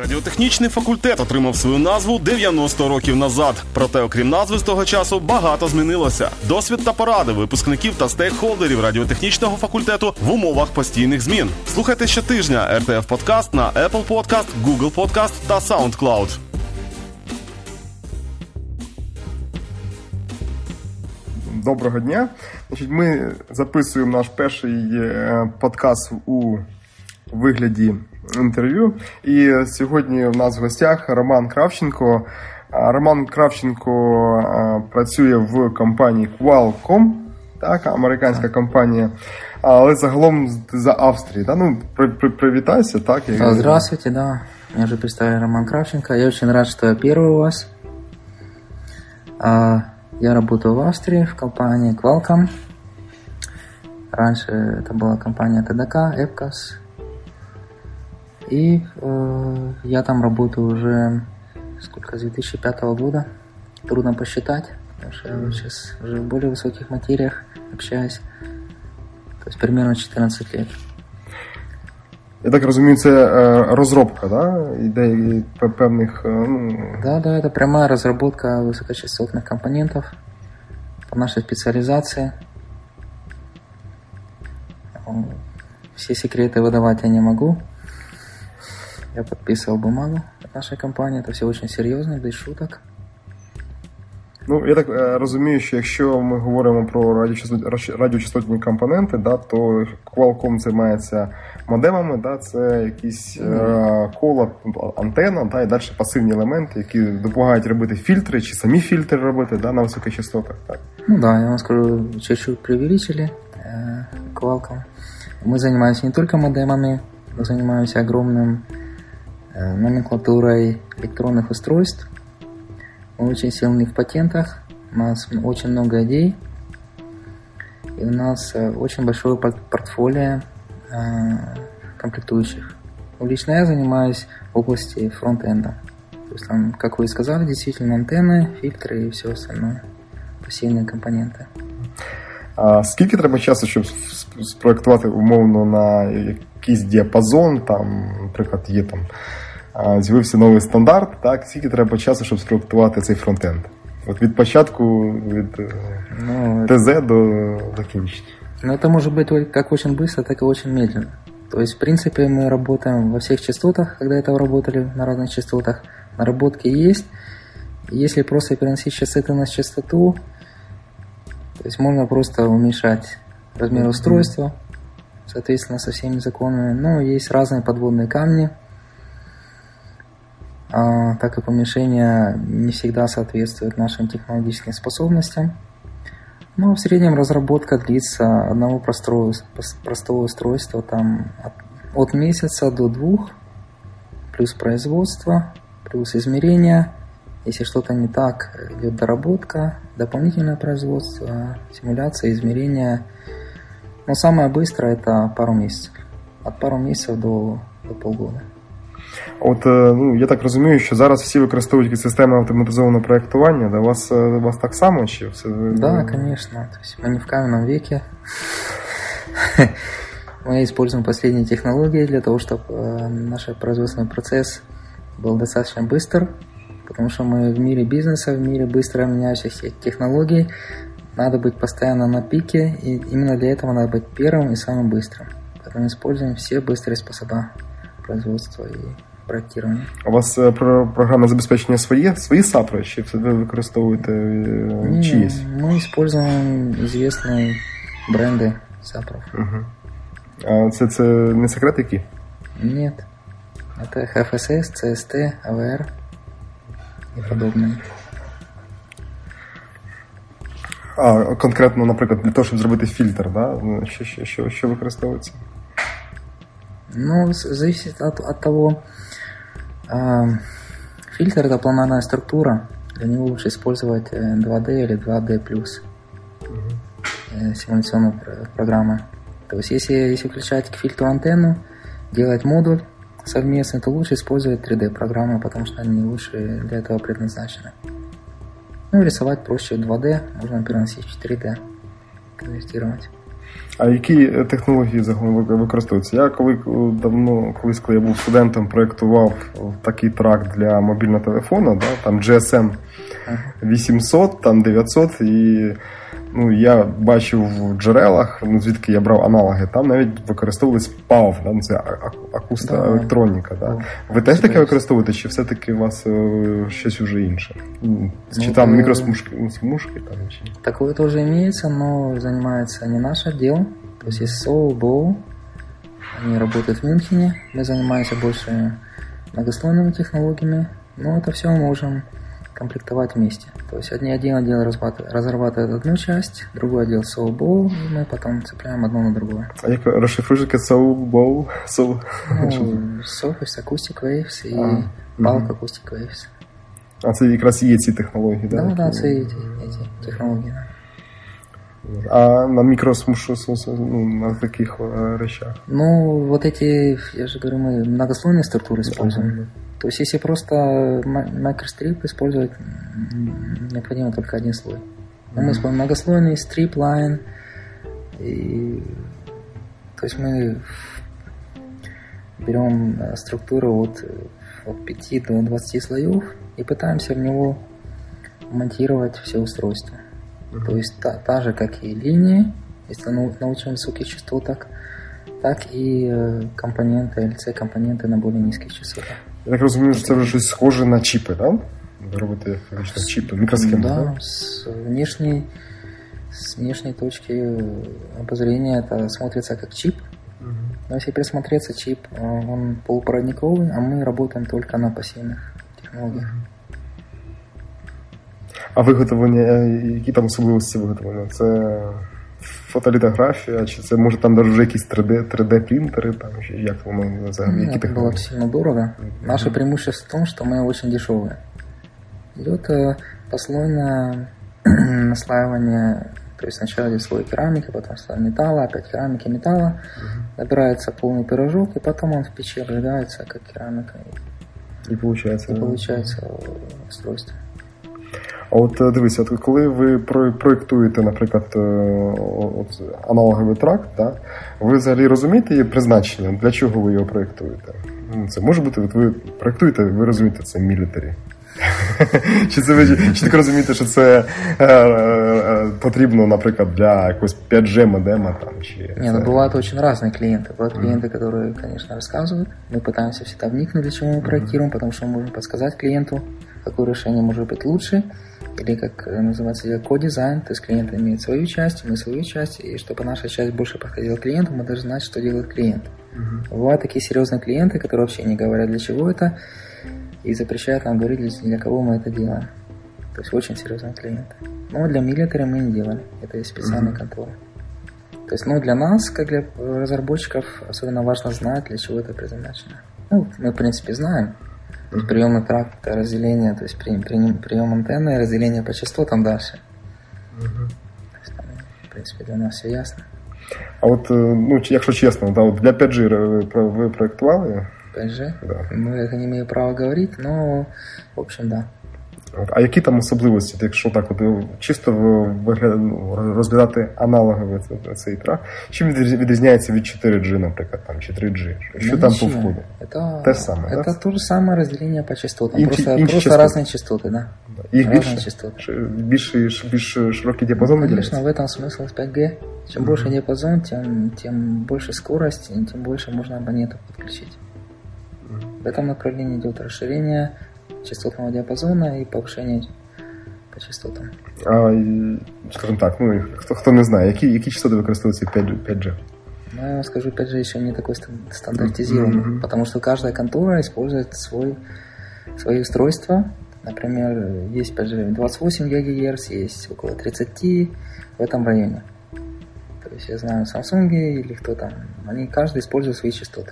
Радіотехнічний факультет отримав свою назву 90 років назад. Проте, окрім назви з того часу, багато змінилося. Досвід та поради випускників та стейкхолдерів радіотехнічного факультету в умовах постійних змін. Слухайте щотижня РТФ Подкаст на Apple Podcast, Google Podcast та SoundCloud. Доброго дня. Значить, Ми записуємо наш перший е, подкаст у вигляді інтерв'ю. І сьогодні в нас в гостях Роман Кравченко. А Роман Кравченко е, працює в компанії Qualcomm, так, американська компанія, але загалом з- за Австрії. Да? Ну, при, при, привітайся, так? я- Да, Здравствуйте, да. Меня уже представили Роман Кравченко. Я очень рад, что я первый у вас. А, Я работаю в Австрии в компании Qualcomm. Раньше это была компания ТДК, Эпкас. И э, я там работаю уже сколько, с 2005 года. Трудно посчитать, потому что я сейчас уже в более высоких материях общаюсь. То есть примерно 14 лет. Я так розумію, це розробка, да? ідей певних. е, Ну, Да, да, это прямая разработка высокочастотных компонентов по нашей специализации. Все секреты выдавать я не могу. Я подписывал бумагу от нашей компании. Это все очень серьезно, без шуток. Ну, я так е, розумію, що якщо ми говоримо про радіочастот- радіочастотні компоненти, да, то Qualcomm займається модемами, да, це якісь е, кола, тобто антенна, да, і далі пасивні елементи, які допомагають робити фільтри чи самі фільтри робити да, на високих частотах. Так. Ну да, я вам скажу, чуть-чуть преувеличили э, Qualcomm. Мы занимаемся не только модемами, мы занимаемся огромным э, номенклатурой электронных устройств. Мы очень сильны в патентах, у нас очень много идей, и у нас э, очень большое пор- портфолио э, комплектующих. Ну, Лично я занимаюсь в области фронтенда. То есть там, как вы и сказали, действительно антенны, фильтры и все остальное пасивні компоненти. А скільки треба часу, щоб с- спроектувати умовно на якийсь діапазон, там, наприклад, є там а, з'явився новий стандарт, так, скільки треба часу, щоб спроектувати цей фронтенд? От від початку, від е, Ну, ТЗ до закінчення. но это может быть только как очень быстро, так и очень медленно. То есть, в принципе, мы работаем во всех частотах, когда этого работали на разных частотах. Наработки есть. И Если просто переносить частоты на частоту, то есть можно просто уменьшать размер устройства, соответственно, со всеми законами. Но есть разные подводные камни, а, так как уменьшение не всегда соответствует нашим технологическим способностям. Ну, в среднем разработка длится одного простого, простого устройства там от, от месяца до двух, плюс производство, плюс измерения. Если что-то не так, идет доработка, дополнительное производство, симуляция, измерения. Но самое быстрое это пару месяцев. От пару месяцев до, до полгода. От е, ну я так розумію, що зараз всі використовують якісь системи автоматизованого проєктування. Да? У вас е, у вас так само чи все? Да, конечно. То есть мы не в каменном веке. Мы используем последние технологии для того, чтобы наш производственный процесс был достаточно быстр, потому что мы в мире бизнеса, в мире быстро меняющихся технологий, надо быть постоянно на пике, и именно для этого надо быть первым и самым быстрым. Поэтому используем все быстрые способы производства и проектирования. У вас е, про- програмне забезпечення своє, свої сапри, чи все ви використовуєте е, Не, чиїсь? Мы используем известные бренды сапров. Угу. А це, це не секрет які? Нет. Это HFSS, CST, AVR и подобные. А конкретно, наприклад, для того, щоб зробити фільтр, да? Що, що, що, що використовується? Ну, зависит от, от того. а, фильтр это планарная структура. Для него лучше использовать э, 2D или 2D э, симуляционную пр- программу. То есть, если, если включать к фильтру антенну, делать модуль совместный, то лучше использовать 3D программы, потому что они лучше для этого предназначены. Ну, рисовать проще в 2D, можно переносить в 3D, конвертировать. А які технології загалом ви- використовуються? Я коли давно, колись коли я був студентом, проєктував такий трак для мобільного телефона, да, там GSM 800, там 900, і ну, я бачив в джерелах, ну, звідки я брав аналоги, там навіть використовувались PAV, да, ну, це а- а- акуста Да. електроніка. Да. Да. Ви теж таке Сподіваюся. використовуєте, чи все-таки у вас е, щось уже інше? Ну, Чи Ну, там е, мікросмужки ну, смужки, там, чи... Такое тоже имеется, но занимается не наш отдел. То есть есть SOU, BOW, они работают в Мюнхене. Мы занимаемся больше многослойными технологиями, но это все мы можем комплектовать вместе. То есть один, один отдел разрабатывает, разрабатывает одну часть, другой отдел SOU, BOW, и мы потом цепляем одно на другое. А як розшифруєте Soul Bow? Soul? Ну, SOF есть Acoustic Waves и А, Bulk мгм. Acoustic Waves. А це якраз і є ці технології, Да, да? да, які- это эти, эти технологии. да. А на мікросмушу ну, на таких е, речах. Ну, вот эти, я же говорю, мы многослойные структуры используем. То есть, если просто microstrip использовать, необходимо только один слой. Но мы используем многослойный стрип. И, то есть мы берем э, структуру от, от 5 до 20 слоев и пытаемся в него монтировать все устройства. То есть та, та же, как и линии, если на, на очень высоких частотах, так и э, компоненты, LC-компоненты на более низких частотах. Я так розумію, що це вже щось схоже на чіпи, так? Ви робите фактично чіпи, мікросхеми, Да, так? с внешней, с внешней точки э, обозрения это смотрится как чип. Но если присмотреться, чип, э, он полупроводниковый, а мы работаем только на пассивных технологиях. А виготовлення, е, які там особливості виготовлення? Це фотолітографія, чи це може там навіть вже якісь 3D, 3D принтери, там, чи як воно взагалі, Ну, які это было бы технології? сильно дорого. Наше преимущество в том, что мы очень дешевые. Идет э, послойное наслаивание, то есть сначала идет слой керамики, потом слой металла, опять керамики, металла, набирается полный пирожок, и потом он в печи обжигается, как керамика, и, І виходить. и получается э, устройство. А от е, дивися, от коли ви про- проєктуєте, наприклад, е, от, аналоговий тракт, да, ви взагалі розумієте її призначення? Для чого ви його проєктуєте? Ну, Це може бути, от ви проєктуєте, ви розумієте, це мілітарі. Чи це ви чи так розумієте, що це е, е, потрібно, наприклад, для якогось 5G модема там чи Не, ну це- бывают очень разные клиенты. Бывают клиенты, которые, конечно, рассказывают. Мы пытаемся всегда вникнуть, для чего мы проектируем, потому что мы можем подсказать клиенту, какое решение может быть лучше. Или, как называется, ко-дизайн, то есть клиент имеет свою часть, мы свою часть, и чтобы наша часть больше подходила клиенту, мы должны знать, что делает клиент. Бывают такие серьезные клиенты, которые вообще не говорят, для чего это, и запрещают нам говорить, для, для кого мы это делаем. То есть очень серьезные клиенты. Но для милитари мы не делали. Это есть специальные конторы. То есть, ну, для нас, как для э, разработчиков, особенно важно знать, для чего это предназначено. Ну, мы, в принципе, знаем. Приемный тракт, это разделение, то есть, при- при- прием антенны и разделение по частотам дальше. То есть, там, в принципе, для нас все ясно. А от, е, ну, якщо чесно, да, от для 5G ви, про- ви проєктували? 5G. Да. Мы это не имею права говорить, но, в общем, да. От, А які там особливості, якщо так от е, чисто в- вигля- ну, розглядати аналоговий ц- цей трак, чим відріз- відрізняється від 4G, наприклад, там, чи 3G? Що Да там по ничего. входу? Это, То же самое, это да? то же самое разделение по частотам. Инчи- просто инчи просто частоты. разные частоты, да. Їх Разные більше? частоты. Ш- Більший, ш- більш широкий діапазон Конечно, виділяється? в этом смысл с 5G. Чем больше диапазон, тем, тем больше скорость, и тем больше можно абонентов подключить. В этом направлении идет расширение частотного диапазона и повышение по частотам. А, і, скажімо так, ну, і хто, хто не знає, які, які частоти використовуються 5G? 5G? Но я вам скажу, 5G еще не такой стан- стандартизированный, Мгм. потому что каждая контора использует свой, свои устройства. Например, есть 5G 28 ГГц, есть около 30 в этом районе. То есть я знаю Samsung или кто там, они каждый использует свои частоты.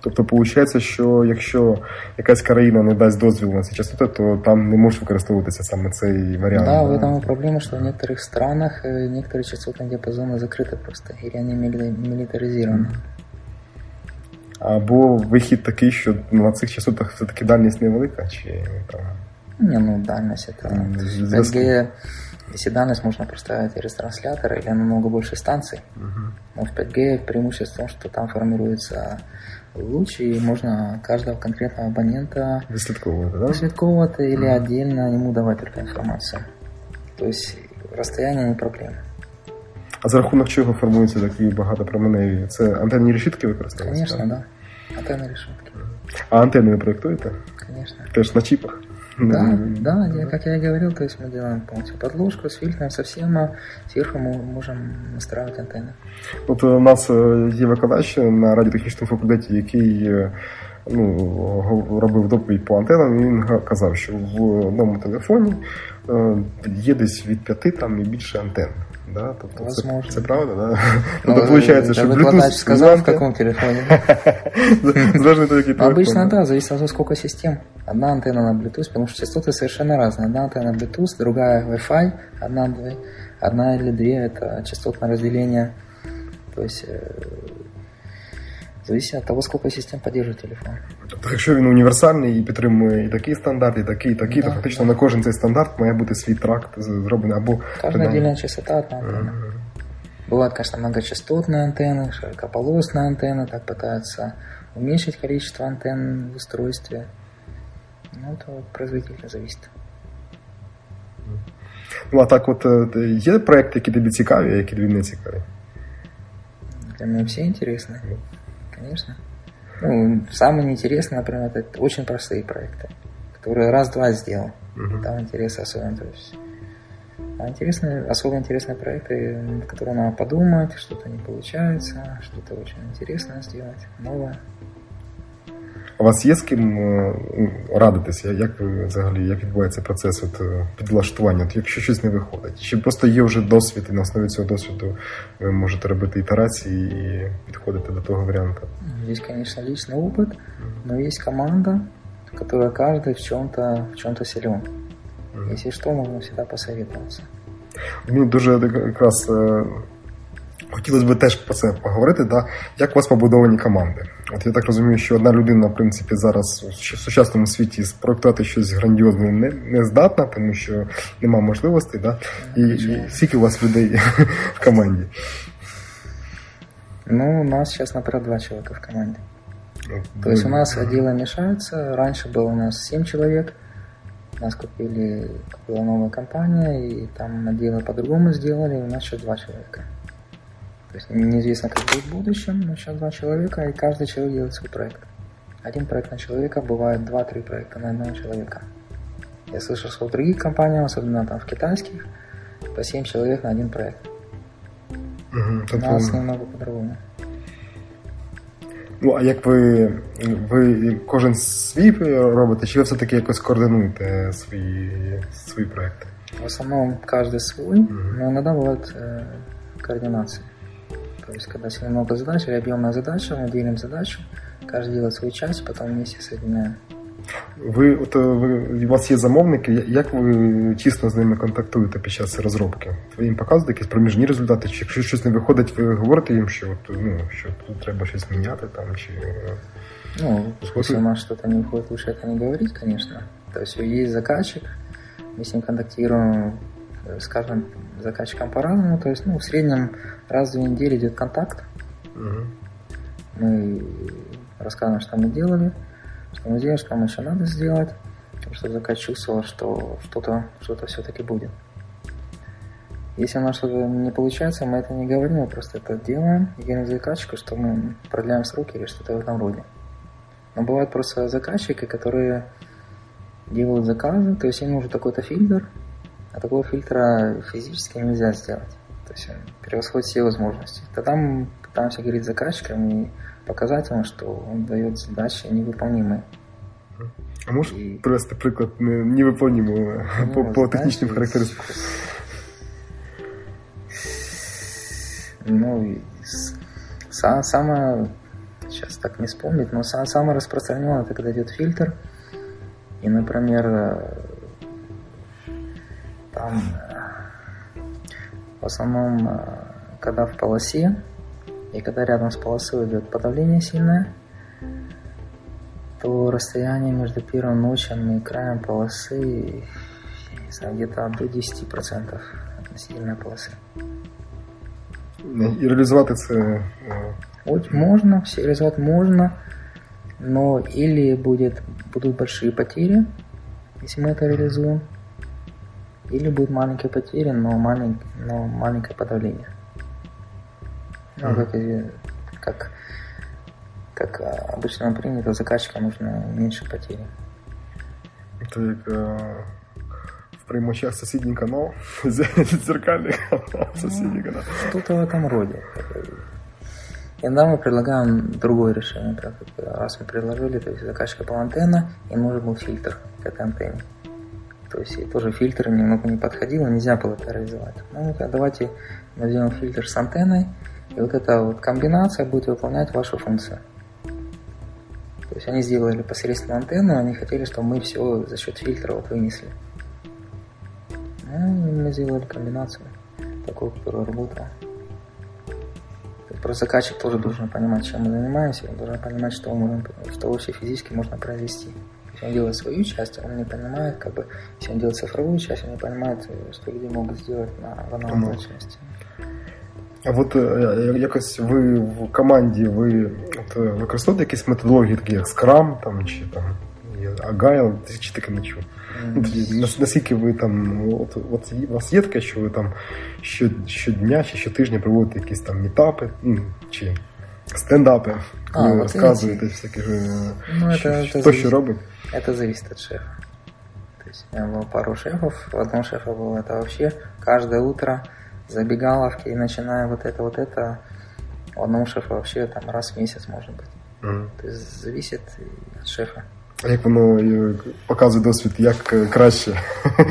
Тобто, виходить, що якщо якась країна не дасть дозвіл на ці частоти, то там не може використовуватися саме цей варіант. Да, в этом и проблема, что в некоторых странах э, некоторые частотные диапазоны закрыты просто, или они мили- милитаризированы. Або вихід такий, що на цих частотах все-таки дальність невелика, чи там Не, ну дальность это... Там зв'язки. 5G Если дальность можно проставить через транслятор или намного больше станций. Угу. Но в 5G преимущество в том, что там формируется луч, и можно каждого конкретного абонента Відслідковувати, да? выследковывать или отдельно ему давать только информацию. То есть расстояние не проблема. А за рахунок чого формуються такі багатопроменеві? Це антенні решітки використовуються? Конечно, да. Антенны решетки. А антенни ви проєктуєте? Конечно. Теж на чіпах? Да, да, я- как я и говорил, то есть мы делаем полностью подложку с фильтром, совсем, а сверху мы можем настраивать антенны. От у нас е, є викладач на радіотехнічному факультеті, який е, ну, го- робив доповідь по антенам, і він га- казав, що в одному телефоні е, є десь від п'яти там і більше антенн. Да? Тобто це, Возможно. це правда, да? Ну, виходить, що это Bluetooth сказал, в каком телефоне. Обычно, да, зависит от того, сколько систем. Одна антенна на Bluetooth, потому что частоты совершенно разные. Одна антенна Bluetooth, другая Wi-Fi, одна, одна или две – это частотное разделение. То есть э, зависит от того, сколько систем поддерживает телефон. Тобто, якщо він універсальний і підтримує і такий стандарт, і такий, і такий, то Да, фактично на кожен цей стандарт має бути свій тракт з- зроблений або Каждая принаймні- отдельная частота одна антенна. Бывают, конечно, многочастотные антенны, широкополосные антенны, так пытаются уменьшить количество антенн в устройстве. Ну, это от производителя зависит. Ну а так, от е, є проекти, які тобі цікаві, а які тобі не цікаві. Для меня все интересны. Конечно. Ну, самые неинтересные, например, это очень простые проекты, которые раз-два сделал. Мгм. Там интересы особенно. То есть, а интересные, особо интересные проекты, над которыми надо подумать, что-то не получается, что-то очень интересное сделать, новое. У вас є з ким е, ну, радитися? Як ви взагалі як відбувається процес от, е, підлаштування? От, якщо щось не виходить? Чи просто є вже досвід, і на основі цього досвіду ви можете робити ітерації і підходити до того варіанту? Есть, конечно, личный опыт, но есть команда, которая каждый в чем-то в чем-то силен. Если что, можно всегда посоветоваться. Мені дуже так якраз е, хотілося б теж про це поговорити. Да? Як у вас побудовані команди? От я так розумію, що одна людина, в принципі, зараз в сучасному світі спроектувати щось грандіозне не, не здатна, тому що нема можливостей. Да? І, і скільки у вас людей в команді? Ну, у нас сейчас, например, два человека в команде. Ну, То есть у ви- нас отделы мешаются. Раньше было у нас 7 человек. Нас купили, купила новая компания, и там отделы по-другому сделали, и у нас сейчас два человека. То есть неизвестно, как будет в будущем, но сейчас два человека, и каждый человек делает свой проект. Один проект на человека, бывает два-три проекта на одного человека. Я слышал, что в других компаниях, особенно там в китайских, по 7 человек на один проект. Мгм, У тобто, нас немного по-другому. ну, а як ви, ви кожен свій робите, чи ви все-таки якось координуєте свої, свої проекти? В основном каждый свой, но иногда бывает э, координация. То есть, когда сильно много задач или объемная задача, мы делим задачу, каждый делает свою часть, потом вместе соединяем. Ви, от, е, ви, у вас є замовники, я- як ви тісно з ними контактуєте під час розробки? Ви їм показуєте якісь проміжні результати, чи якщо щось не виходить, ви говорите їм, що, от, ну, що тут треба щось міняти там, чи е, Ну, Сколько? если у нас что-то не выходит, лучше это не говорить, конечно. То есть есть заказчик, мы с ним контактируем, э, с каждым заказчиком по-разному. То есть, ну, в среднем раз в две недели идет контакт. Мгм. Мы рассказываем, что мы делали, что мы делаем, что нам еще надо сделать, чтобы заказ чувствовал, что что-то что все-таки будет. Если у нас что-то не получается, мы это не говорим, мы просто это делаем и говорим заказчику, что мы продляем сроки или что-то в этом роде. Но бывают просто заказчики, которые делают заказы, то есть им нужен такой-то фильтр, а такого фильтра физически нельзя сделать. То есть он превосходит все возможности. Тогда мы пытаемся говорить с заказчиком и показать ему, что он дает задачи невыполнимые. А можеш І- привести приклад не- невиповнімого по, Ну, по задачи технічним есть. характеристикам? Ну, и с- са- самое, сейчас так не вспомнить, но са- самое распространенное, это когда идет фильтр, и, например, э, э, в основном, э, когда в полосе, и когда рядом с полосой идет подавление сильное, то расстояние между первым ночем и краем полосы где-то до 10% относительно полосы. І реалізувати це е, Вот можно, все реализовать можно, но или будет, будут большие потери, если мы это реализуем, или будут маленькие потери, но, малень, но маленькое подавление. Ну, как, и- как, как а, обычно принято, заказчикам нужно меньше потери. це як е, в приймачах сусідній канал, зеркальний канал, сусідній канал. Что-то в этом роде. Иногда мы предлагаем другое решение. Так, как раз мы предложили, то есть заказчика была антенна, и нужен был фильтр к этой антенне. То есть и тоже фильтр немного не подходил, нельзя было это реализовать. Ну, давайте мы сделаем фильтр с антенной, и вот эта вот комбинация будет выполнять вашу функцию. То есть они сделали посредством антенну, они хотели, чтобы мы все за счет фильтра вот вынесли. Ну, и мы сделали комбинацию такую, которая работала. Просто заказчик тоже должен понимать, чем мы занимаемся, он должен понимать, что, мы, что вообще физически можно произвести Если он делает свою часть, он не понимает, как бы, если он делает цифровую часть, он не понимает, э, что люди могут сделать на в аналоговой части. А от е, я- якось ви в команді ви от, е, використовуєте якісь методології, такі як Scrum там, чи там і Agile, ти чи таке не чув? Ну, тоді, нас- Наскільки ви там, от, от є- у вас є таке, що ви там що, щодня чи щотижня проводите якісь там мітапи м, чи стендапи, А, коли от розказуєте всякі ж, Ну, що, это- що- это хто що зависит. робить? Это зависит от шефа. То есть у меня было пару шефов. У одного шефа было это вообще каждое утро забегаловки и начиная вот это, вот это. У одного шефа вообще там раз в месяц может быть. Мгм. То есть зависит и от шефа. А як воно е, показує досвід, як е, краще?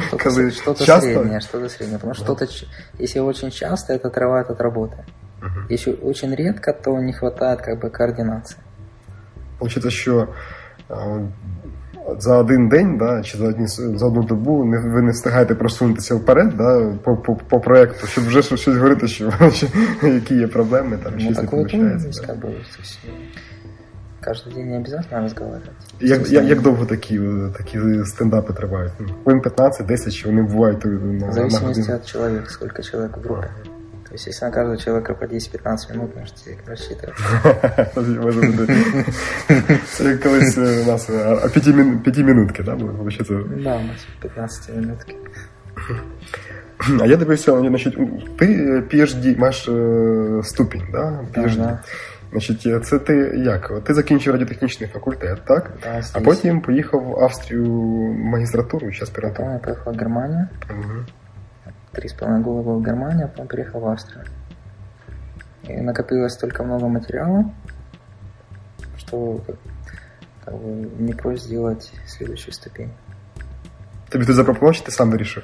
Что-то, Коли что-то часто? среднее, что-то среднее. Потому что что-то, ч- если очень часто, это отрывает от работы. Если очень редко, то не хватает как бы координации. Получається, що е, за один день, да, чи за, одні, за одну добу не, ви не встигаєте просунутися вперед да, по, по, по проекту, щоб вже щось щось говорити, що, що які є проблеми, там Ну, щось не такое тоже виходить. есть, Да. как бы, то есть, э, каждый день не обязательно разговаривать. Як, як, як довго такі, е, такі стендапи тривають? Ну, Хвилин 15-10, чи вони бувають е, на, В на зависимости годину? от человека, сколько человек в группе. То есть, если на каждого человека по 10-15 минут, можете рассчитывать. Колись у нас о 5 минутке, да, получается? Да, у нас 15 минутки. А я тебе ну, значит, ты э, PhD, маєш э, ступень, да? PhD. значит, Значить, це ти як? Ти закінчив радіотехнічний факультет, так? Да, а потім поїхав в Австрію в магістратуру чи аспірантуру. Да, я поїхав в Германію. Угу. 3,5 года был в Германии, а потом переехал в Австрию. И накопилось столько много материала, что как бы, не проще сделать следующую ступень. Тебе ты запропоночь, ты сам решил?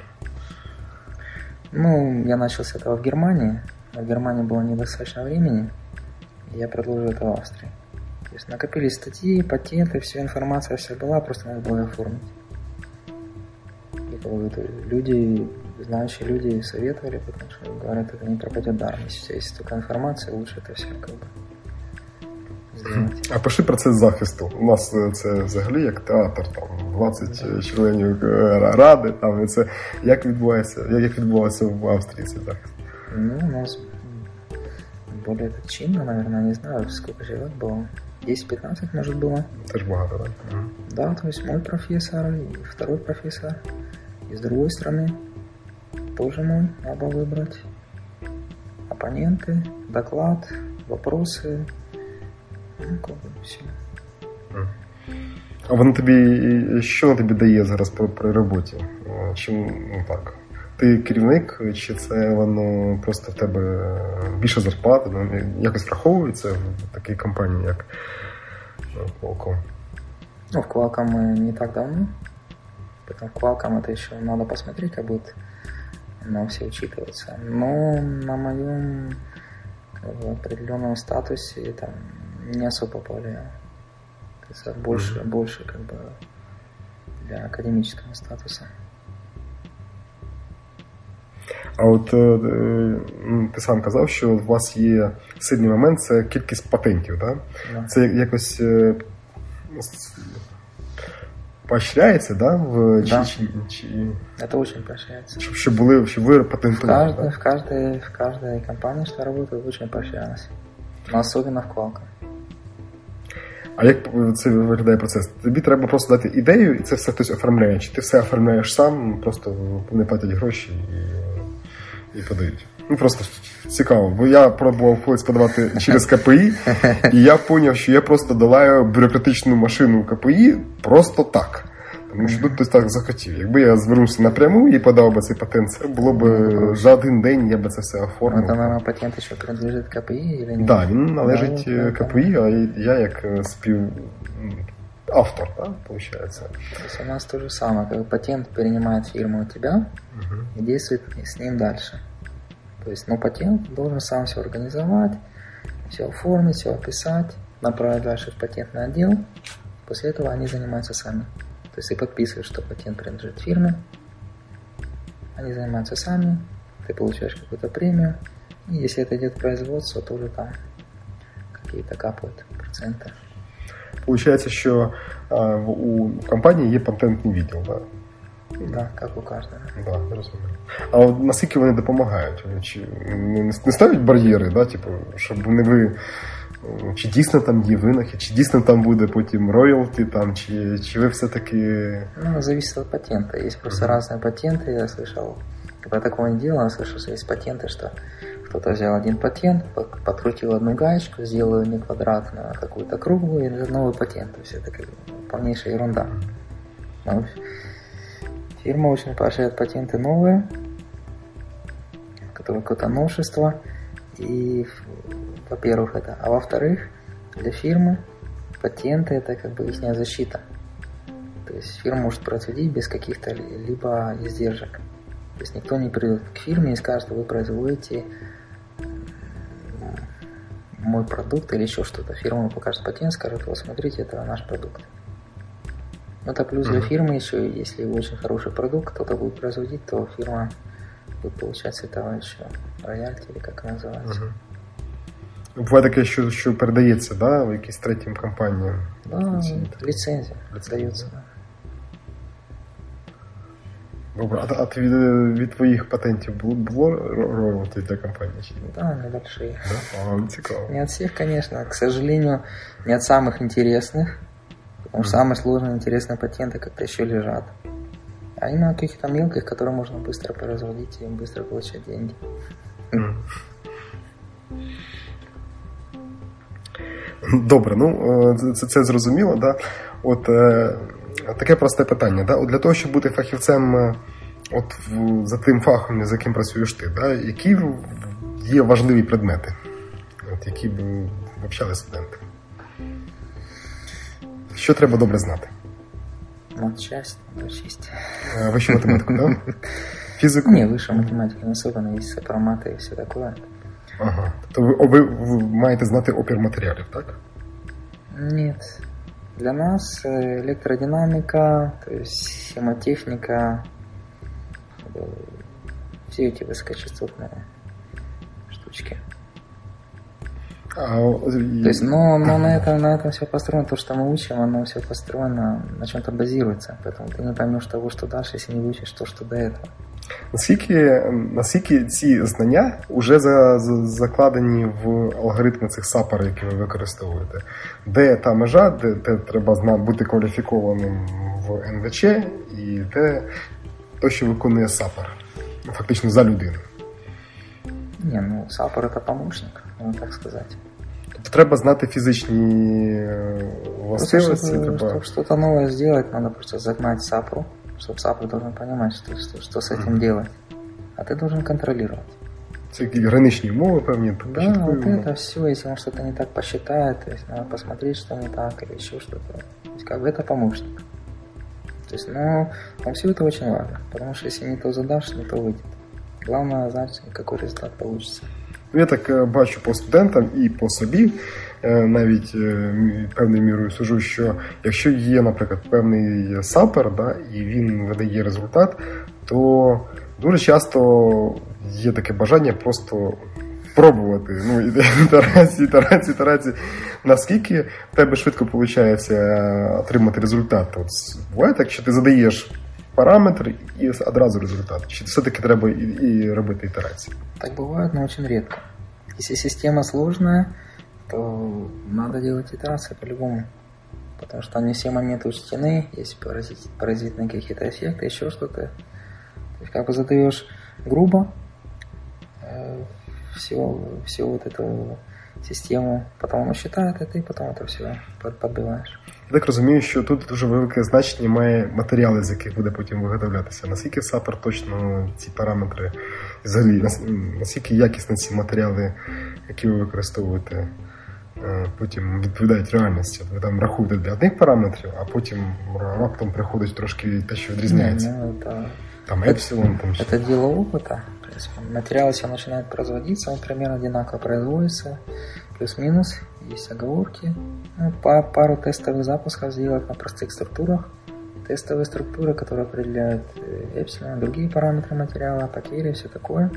Ну, я начал с этого в Германии, но в Германии было недостаточно времени, и я продолжил это в Австрии. То есть накопились статьи, патенты, вся информация вся была, просто надо было оформить. И как бы, люди знающие люди советовали, потому что говорят, это не пропадет даром. Если у тебя есть столько информации, лучше это все как бы сделать. А пиши процес захисту. У нас е, це взагалі як театр, там 20 членів е, ради. Там і це як відбувається, як як відбувається в Австрії цей захист? Ну, у нас м, более так чинно, наверное, не знаю, сколько человек было. 10-15, может, было. Теж багато, так? Мгм. Да, то есть мой профессор и второй профессор из другой страны. Тоже мой, надо выбрать. Оппоненты, доклад, вопросы. Ну, как бы все. А воно тобі що воно тобі дає зараз при, при роботі? Е, Чим ну так? Ти керівник, чи це воно просто в тебе більше зарплати? Ну, якось враховується в такій компанії, як е, Qualcomm? Ну, в Qualcomm мы не так давно. Поэтому в Qualcomm это еще надо посмотреть, как будет оно все учитываться. Но на моем как бы, определенном статусе это не особо повлияло. То есть это больше, больше как бы для академического статуса. А от е, е, м, ти сам казав, що у вас є сильний момент це кількість патентів, так? Да. Це якось е, с- поощряється, да? В, Да. Чи, чи, Это очень поощряется. щоб, щоб були, щоб ви В патентували. каждой, Да? в, каждой, в каждой компании, что я работаю, очень поощрялось. Но особенно в Qualcomm. А як це виглядає процес? Тобі треба просто дати ідею, і це все хтось оформляє. Чи ти все оформляєш сам, просто вони платять гроші і, і подають. Ну просто цікаво, бо я пробував колись подавати через КПІ, і я зрозумів, що я просто долаю бюрократичну машину КПІ просто так. Тому що тут хтось так захотів. Якби я звернувся напряму і подав би цей патент, це було б за один день, я би це все Но оформив. это, наверное, патент еще принадлежит КПИ или Так, нет? да, він належить Да, е, вот, да. КПІ, а я як е, спів м, автор, да, виходить. То есть у нас то же самое, как патент перенимает фирма у тебя и действует с ним дальше. То есть, ну, патент должен сам все организовать, все оформить, все описать, направить дальше в патентный отдел. После этого они занимаются сами. То есть ты подписываешь, что патент принадлежит фирме, они занимаются сами, ты получаешь какую-то премию, и если это идет в производство, тоже там какие-то капают проценты. Получається, що а, в- у компанії є патентний відділ, да? Да, как у каждого. Да, я розумію. А от наскільки вони допомагають? Вони Чи не, не ставлять бар'єри, да? типу, щоб не ви. м, Чи дійсно там є винахід, чи дійсно там буде потім роялті, там, чи, чи ви все-таки. Ну, зависит от патента. Есть просто разные патенты. Я слышал, когда такого не делал, я слышал, что есть патенты, что кто-то взял один патент, по- подкрутил одну гаечку, сделал ее не квадратную, а какую-то круглую, и это новый патент. То есть это как бы полнейшая ерунда. Фирма очень поощряет патенты новые, которые какое-то новшество. И, во-первых, это. А во-вторых, для фирмы патенты это как бы их защита. То есть фирма может производить без каких-то ли- либо издержек. То есть никто не придет к фирме и скажет, что вы производите мой продукт или еще что-то. Фирма покажет патент, скажет, вот смотрите, это наш продукт. Ну, это плюс для Мгм. фирмы еще, если очень хороший продукт, кто-то будет производить, то фирма будет получать с этого еще роялти, или как это называется. Буває таке, що, що передається да, в якісь третім компаніям. Да, лицензия дается. Да. Добре, а, а ти від, від твоїх патентів було, було ро- роялті для компанії? Чи ні? да, небольшие. Да? А, цікаво. Не от всех, конечно, к сожалению, не от самых интересных, потому что самые сложные интересные патенты как-то еще лежат. А именно от каких-то мелких, которые можно быстро производить и быстро получать деньги. Мгм. Добре, ну е, це, це зрозуміло. Да? От е, таке просте питання. Да? От для того, щоб бути фахівцем е, от, в, за тим фахом, за яким працюєш ти, да? які в- є важливі предмети, от, які б вивчали студенти? Що треба добре знати? Матчасть надо учесть. Е, Вищу математику, да? Фізику? Не, высшая математика не особенно, есть сопроматы и все такое. Ага. Тобто ви, о, ви, ви маєте знати опір матеріалів, так? Нет. Для нас э, электродинамика, то есть схемотехника, э, все эти высокочастотные штучки. А, о- То есть, но, но на, этом, на этом все построено, то, что мы учим, оно все построено, на чем-то базируется. Поэтому ты не поймешь того, что дальше, если не выучишь то, что до этого. Наскільки, наскільки ці знання вже за, за, закладені в алгоритми цих сапар, які ви використовуєте? Де та межа, де, де треба зна, бути кваліфікованим в НВЧ, і де то, що виконує сапар, фактично за людину? Не, ну, саппор это помощник, можно так сказать. Тобто треба знати фізичні е, Просто, властивості, чтобы, треба. чтобы что-то новое сделать, надо просто загнать сапру, чтобы сапр должен понимать, что, что, что с этим делать. А ты должен контролировать. Це які граничні умови певні. Да, початкові вот умови. это все, если он что-то не так посчитает, то есть надо посмотреть, что не так, или еще что-то. То есть как бы это помощник. То есть, ну, но все это очень важно, потому что если не то задашь, не то выйдет. Главное знать, какой результат получится. Я так е, бачу по студентам і по собі, е, навіть е, певною мірою сужу, що якщо є, наприклад, певний сапер, да, і він видає результат, то дуже часто є таке бажання просто пробувати. Ну, ітерації, ітерації, ітерації. Наскільки в тебе швидко виходить отримати результат? От буває так, що ти задаєш параметр і одразу результат? Чи все-таки треба і, і робити ітерації? Так бывает, но очень редко. Если система сложная, то надо делать итерации по-любому. Потому что не все моменты учтены, есть паразит, паразитные какие-то эффекты, еще что-то. То есть как бы задаешь грубо э, все, всю вот эту систему, потом оно считает, и ты потом это все под- подбиваешь. Я так розумію, що тут дуже велике значення має матеріали, з яких буде потім виготовлятися. Наскільки сапер точно ці параметри, взагалі, нас- наскільки якісно ці матеріали, які ви використовуєте, е, потім відповідають реальності. От Ви там рахуєте для одних параметрів, а потім раптом приходить трошки те, що відрізняється. Ну, это, Там епсилон, там ще. это дело опыта. В принципе, материал, если он начинает производиться, он примерно одинаково производится, Плюс-минус, есть оговорки. Ну, па- пару тестовых запусков сделать на простых структурах. Тестовые структуры, которые определяют э, эпсилон, другие параметры материала, потери, все такое.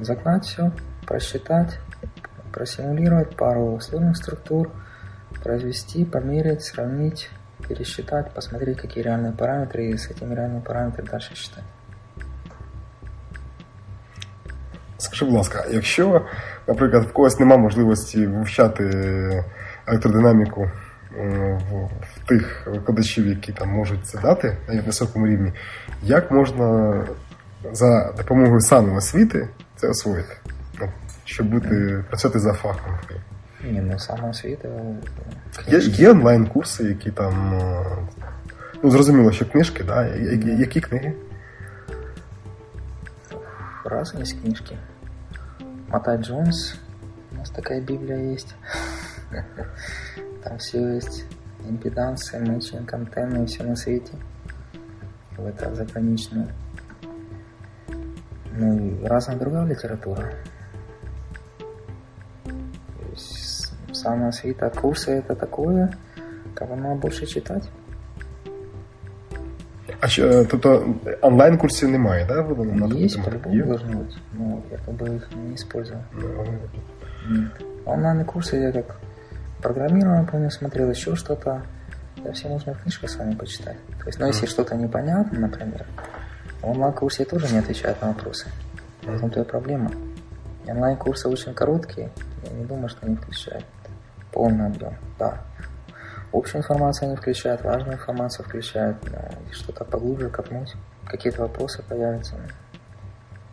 Загнать все, просчитать, просимулировать пару сложных структур, произвести, померить, сравнить, пересчитать, посмотреть, какие реальные параметры, и с этими реальными параметрами дальше считать. Скажи, будь ласка, якщо, наприклад, в когось немає можливості вивчати електродинаміку е, в, в тих викладачів, які там можуть це дати на високому рівні, як можна за допомогою самоосвіти це освоїти? Щоб бути працювати за фахом? Не, ну самоосвіта. Є, є онлайн-курси, які там. е, Ну, зрозуміло, що книжки, да? Які книги? Раз есть книжки. Мотай Джонс. У нас такая Библия есть. Там все есть. Импедансы, мэчинг, антенны, все на свете. В это заграничную. Ну и разная другая литература. То есть самоосвита, курсы это такое, кого надо больше читать. А що, е, тобто онлайн-курсів немає, да? ви на таку Есть, тематику? по-любому Є? должны быть. Но я как бы их не использовал. Ну, Нет. Онлайн-курсы я как программирование, помню, смотрел еще что-то. Я все можно в книжках с вами почитать. То есть, ну, если что-то непонятно, например, в онлайн-курсе тоже не отвечают на вопросы. В этом-то и проблема. И онлайн-курсы очень короткие. Я не думаю, что они включают полный объем. Да. Общую информацию они включают, важную информацию включают, и что-то поглубже копнуть, какие-то вопросы появятся.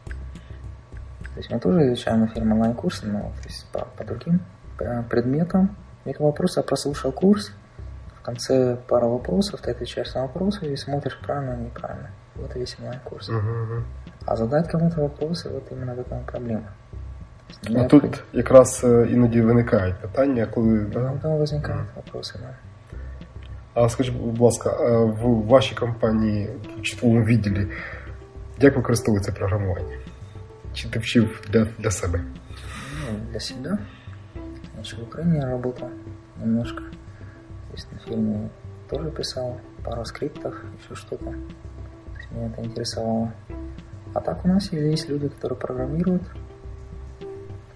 То есть мы тоже изучаем фирме онлайн-курсы, но то есть по, по другим э, предметам. Их вопросы я прослушал курс, в конце пара вопросов, ты отвечаешь на вопросы и смотришь правильно или неправильно. Вот и весь онлайн-курс. Мгм, мгм. А задать кому-то вопросы, вот именно в этом проблема. А тут якраз іноді виникають питання, коли. Да? Ну, там возникают вопросы, да. А скажіть, будь ласка, е, в вашій компанії чи в твоєму відділі як використовується програмування? Чи ти вчив для, для себе? Ну, для себя. Еще в Украине я работал немножко. То есть на фирме тоже писал пару скриптов, еще что-то. То есть меня это интересовало. А так у нас есть люди, которые программируют,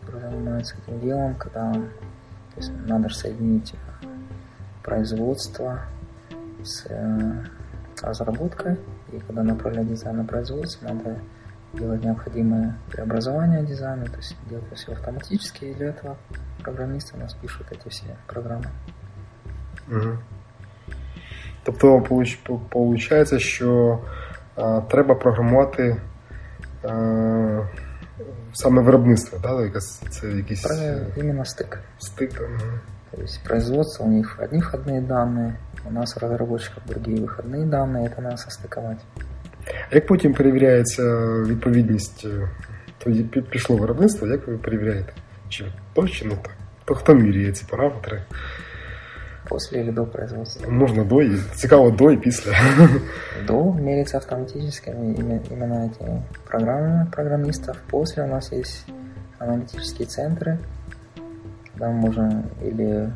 которые занимаются этим делом, когда то есть надо же соединить производство с э, разработкой. И когда направлять дизайн на производство, надо делать необходимое преобразование дизайна, то есть делать все автоматически, и для этого программисты у нас пишут эти все программы. Угу. Тобто, виходить, що е, треба програмувати е, саме виробництво, да? це якийсь Именно стык. стик. там, мгм. То есть производство у них одни входные данные, у нас у разработчиков другие выходные данные, это надо состыковать. А як потім перевіряється відповідність? е, Тоді пі- пішло виробництво, як ви перевіряєте? Чи то, чи не так? То хто міряє ці параметри? После или до производства. Можна до і цікаво до і після. До меряется автоматически име- именно эти программы программистов. После у нас есть аналитические центры, когда мы можем или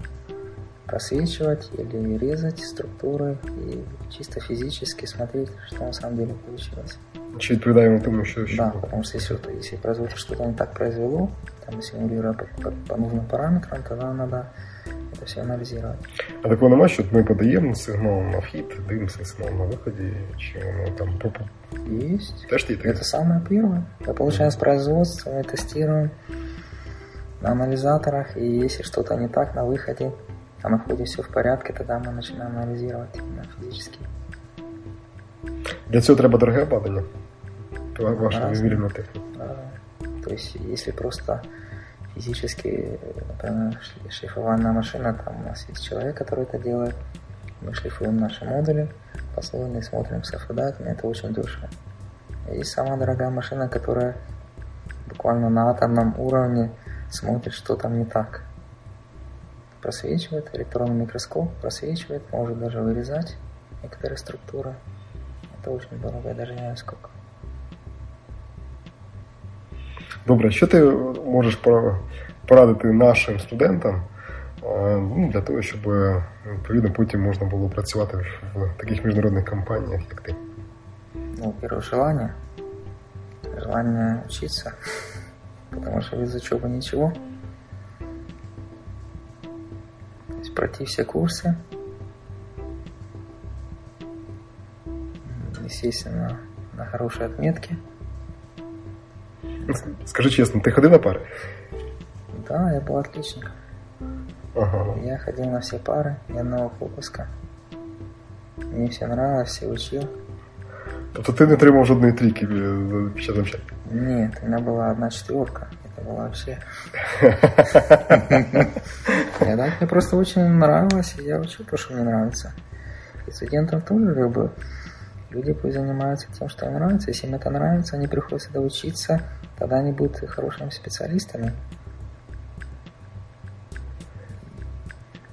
просвечивать или резать структуры и чисто физически смотреть, что на самом деле получилось. Чи відповідаємо тому, що, що Да, потому что если, вот- если производство что-то не так произвело, там симулируя по, по- по нужным параметрам, тогда надо это все анализировать. А такого нема, що от ми подаємо сигнал на вхід, дивимося сигнал на виході, чи воно там по- по- Есть. теж є таке? Это самое первое. Мы получаем с производства, мы тестируем на анализаторах, и если что-то не так на выходе, а на входе все в порядке, тогда мы начинаем анализировать именно физически. Для цього треба дороге обладнання. Ва- Ваша вимірювальна техніка. То есть, если просто физически, например, шли- шлифовальная машина, там у нас есть человек, который это делает, мы шлифуем наши модули, послойно смотрим, совпадают, но это очень дешево. Есть самая дорогая машина, которая буквально на атомном уровне смотрит, что там не так. Просвечивает электронный микроскоп, просвечивает, может даже вырезать некоторые структуры. Это очень дорого, я даже не знаю сколько. Добре, що ти можеш пора- порадити нашим студентам е, ну, для того, щоб е, відповідно потім можна було працювати в, в таких міжнародних компаніях, як ти? Ну, первое желание. Желание учиться. Потому что без учебы ничего. То есть пройти все курсы. М, Естественно, на хорошие отметки. Скажи чесно, ти ходив на пари? Да, я был отличником. Ага. Я ходил на все пары, ни одного пропуска. Мне все нравилось, все учил. Тобто ти не отримав жодної трійки е, під час навчання? Нет, у меня была одна четверка. Это была вообще... Я так, мне просто очень нравилось, и я учил то, что мне нравится. И студентам тоже как бы люди пусть занимаются тем, что им нравится. Если им это нравится, они приходят сюда учиться, тогда они будут хорошими специалистами.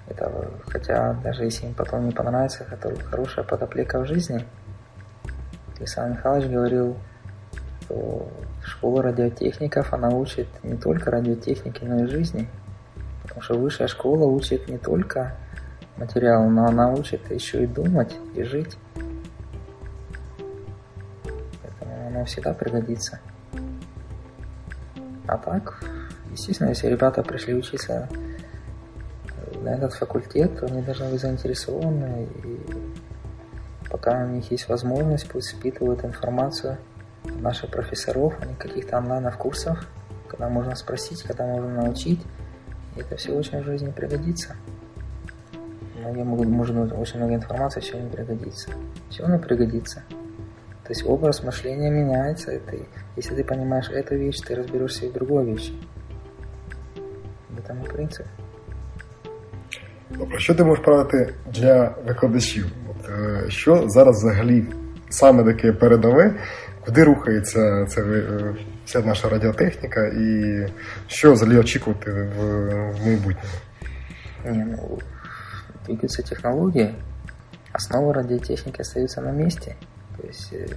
Это, хотя даже если им потом не понравится, это хорошая подоплека в жизни. Александр Михайлович говорил, что школа радиотехников, она учит не только радиотехники, но и жизни. Потому что высшая школа учит не только материал, но она учит еще и думать, и жить. Поэтому оно всегда пригодится. А так, естественно, если ребята пришли учиться на этот факультет, то они должны быть заинтересованы и пока у них есть возможность, пусть впитывают информацию наших профессоров, а не каких-то онлайн-курсов, когда можно спросить, когда можно научить. И это все очень в жизни пригодится. Многие могут, может быть, очень много информации все не пригодится. Все не пригодится. То есть образ мышления меняется. Это, если ты понимаешь эту вещь, ты разберешься и в другой вещи. В этом и принцип. Добре, що ти можеш порадити для викладачів? От, що зараз взагалі саме таке передове, куди рухається це, е, вся наша радіотехніка і що взагалі очікувати в, в майбутньому? Не, ну, двигаются технологии, основы радиотехники остаются на месте. То есть э,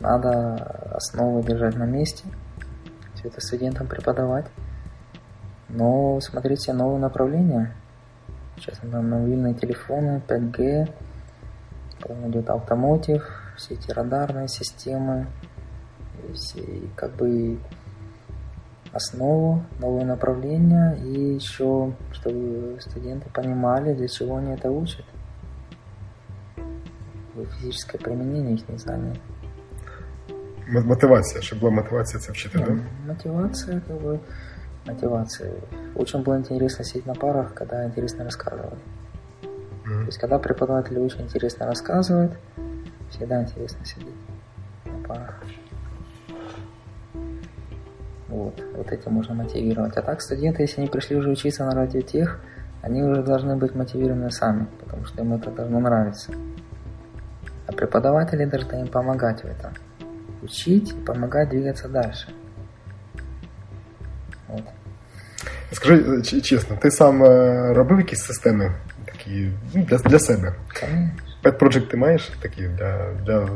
надо основы держать на месте, все это студентам преподавать. Но смотреть все новые направления. Сейчас там мобильные телефоны, 5G, потом идет автомотив, все эти радарные системы, все, как бы основу, новые направления и еще, чтобы студенты понимали, для чего они это учат. Физическое применение их знаний. Мотивація, щоб була мотивація це вчити, так? Мотивация, как бы, мотивация. Очень было интересно сидеть на парах, когда интересно рассказывали. То есть, когда преподаватели очень интересно рассказывают, всегда интересно сидеть на парах. Вот, вот этим можно мотивировать. А так студенты, если они пришли уже учиться на радиотех, они уже должны быть мотивированы сами, потому что им это должно нравиться. А преподаватели должны им помогать в этом. Учить и помогать двигаться дальше. Вот. Скажи е, ч- чесно, ти сам е, робив якісь системи такі ну, для, для себе? Конечно. Pet Project ти маєш такі для, для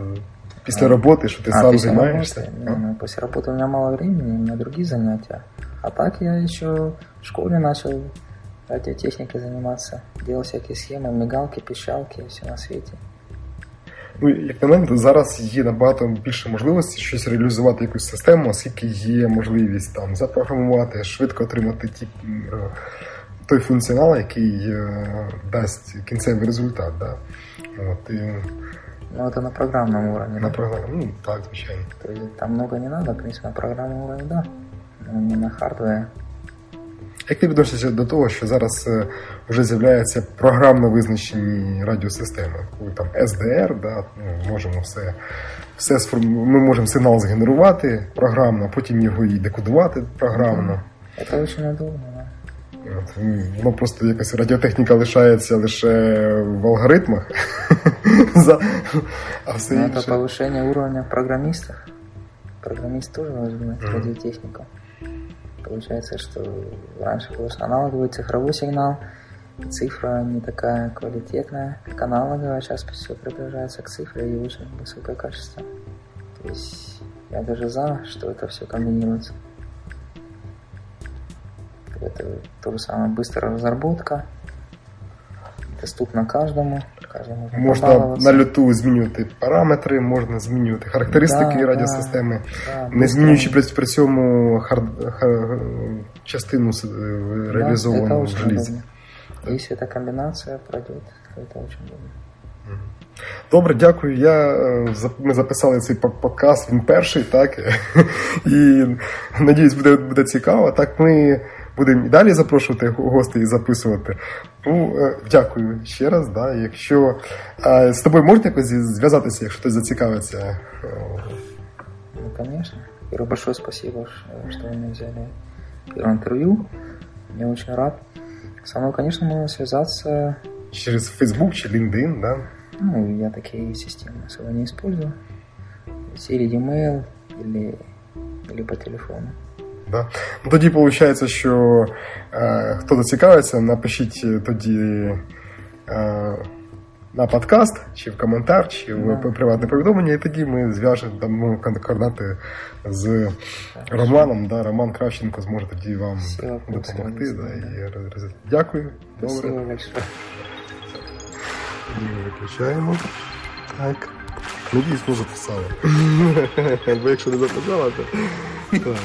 після роботи, що ти А, сам после займаєшся? работы? Не, ну, после работы у меня мало времени, у меня другие занятия. А так я еще в школе начал радиотехникой заниматься, делать всякие схемы, мигалки, пищалки, все на свете. Ну, як на мене, то зараз є набагато більше можливості щось реалізувати якусь систему, оскільки є можливість там запрограмувати, швидко отримати ті, м, е, той функціонал, який е, дасть кінцевий результат. Да? От, і Но это на программном уровне. на да. програму, ну так, звичайно. То есть там много не надо, в принципе, на программном уровне, да. Но не на хардваре. Як ти відносишся до того, що зараз е, вже з'являються програмно визначені радіосистеми, коли там SDR, да, ну, можемо все, все сформ... ми можемо сигнал згенерувати програмно, потім його і декодувати програмно. Да. От, м, Воно просто якась радіотехніка лишається лише в алгоритмах, За- а все Но это інше. повышение уровня программистов. Программист тоже должен знать Мгм. радиотехнику. Получается, что раньше был аналоговый цифровой сигнал, и цифра не такая квалитетная, как аналоговая, сейчас все приближается к цифре и очень высокое качество. То есть я даже за, что это все комбинируется. Это то же самое быстрая разработка, доступна каждому, каждому можно Можна побаловаться. на люту змінювати параметри, можна змінювати характеристики Да, радіосистеми. Да, Не быстро. змінюючи при, при цьому хар, хар, частину с- Да, реалізовану это в очень желізі. удобно. Если эта комбинация пройдет, то это очень удобно. Добре, дякую. Я, е, за- ми записали цей пок- подкаст, він перший, так? І надіюсь, буде, буде цікаво. Так ми будемо і далі запрошувати гостей і записувати. Ну, дякую ще раз. Да. Якщо е, з тобою можна якось зв'язатися, якщо хтось зацікавиться. Ну, конечно. Первое, большое спасибо, что вы мне взяли первое интервью. Я очень рад. Со мной, конечно, можно связаться. Через Facebook чи LinkedIn, да? Ну, я такие системы особо не использую. То e-mail, или, или по телефону. Да. Ну, тоді виходить, що е, хто зацікавиться, напишіть тоді е, на подкаст, чи в коментар, чи в Да. приватне повідомлення, і тоді ми зв'яжемо дамо координати з Романом. Да, Роман Кравченко зможе тоді вам Всі допомогти. Да, і Дякую. Добре. Спасибо. Ми виключаємо. Так. Надіюсь, ми записали. Бо якщо не записала, то. Так.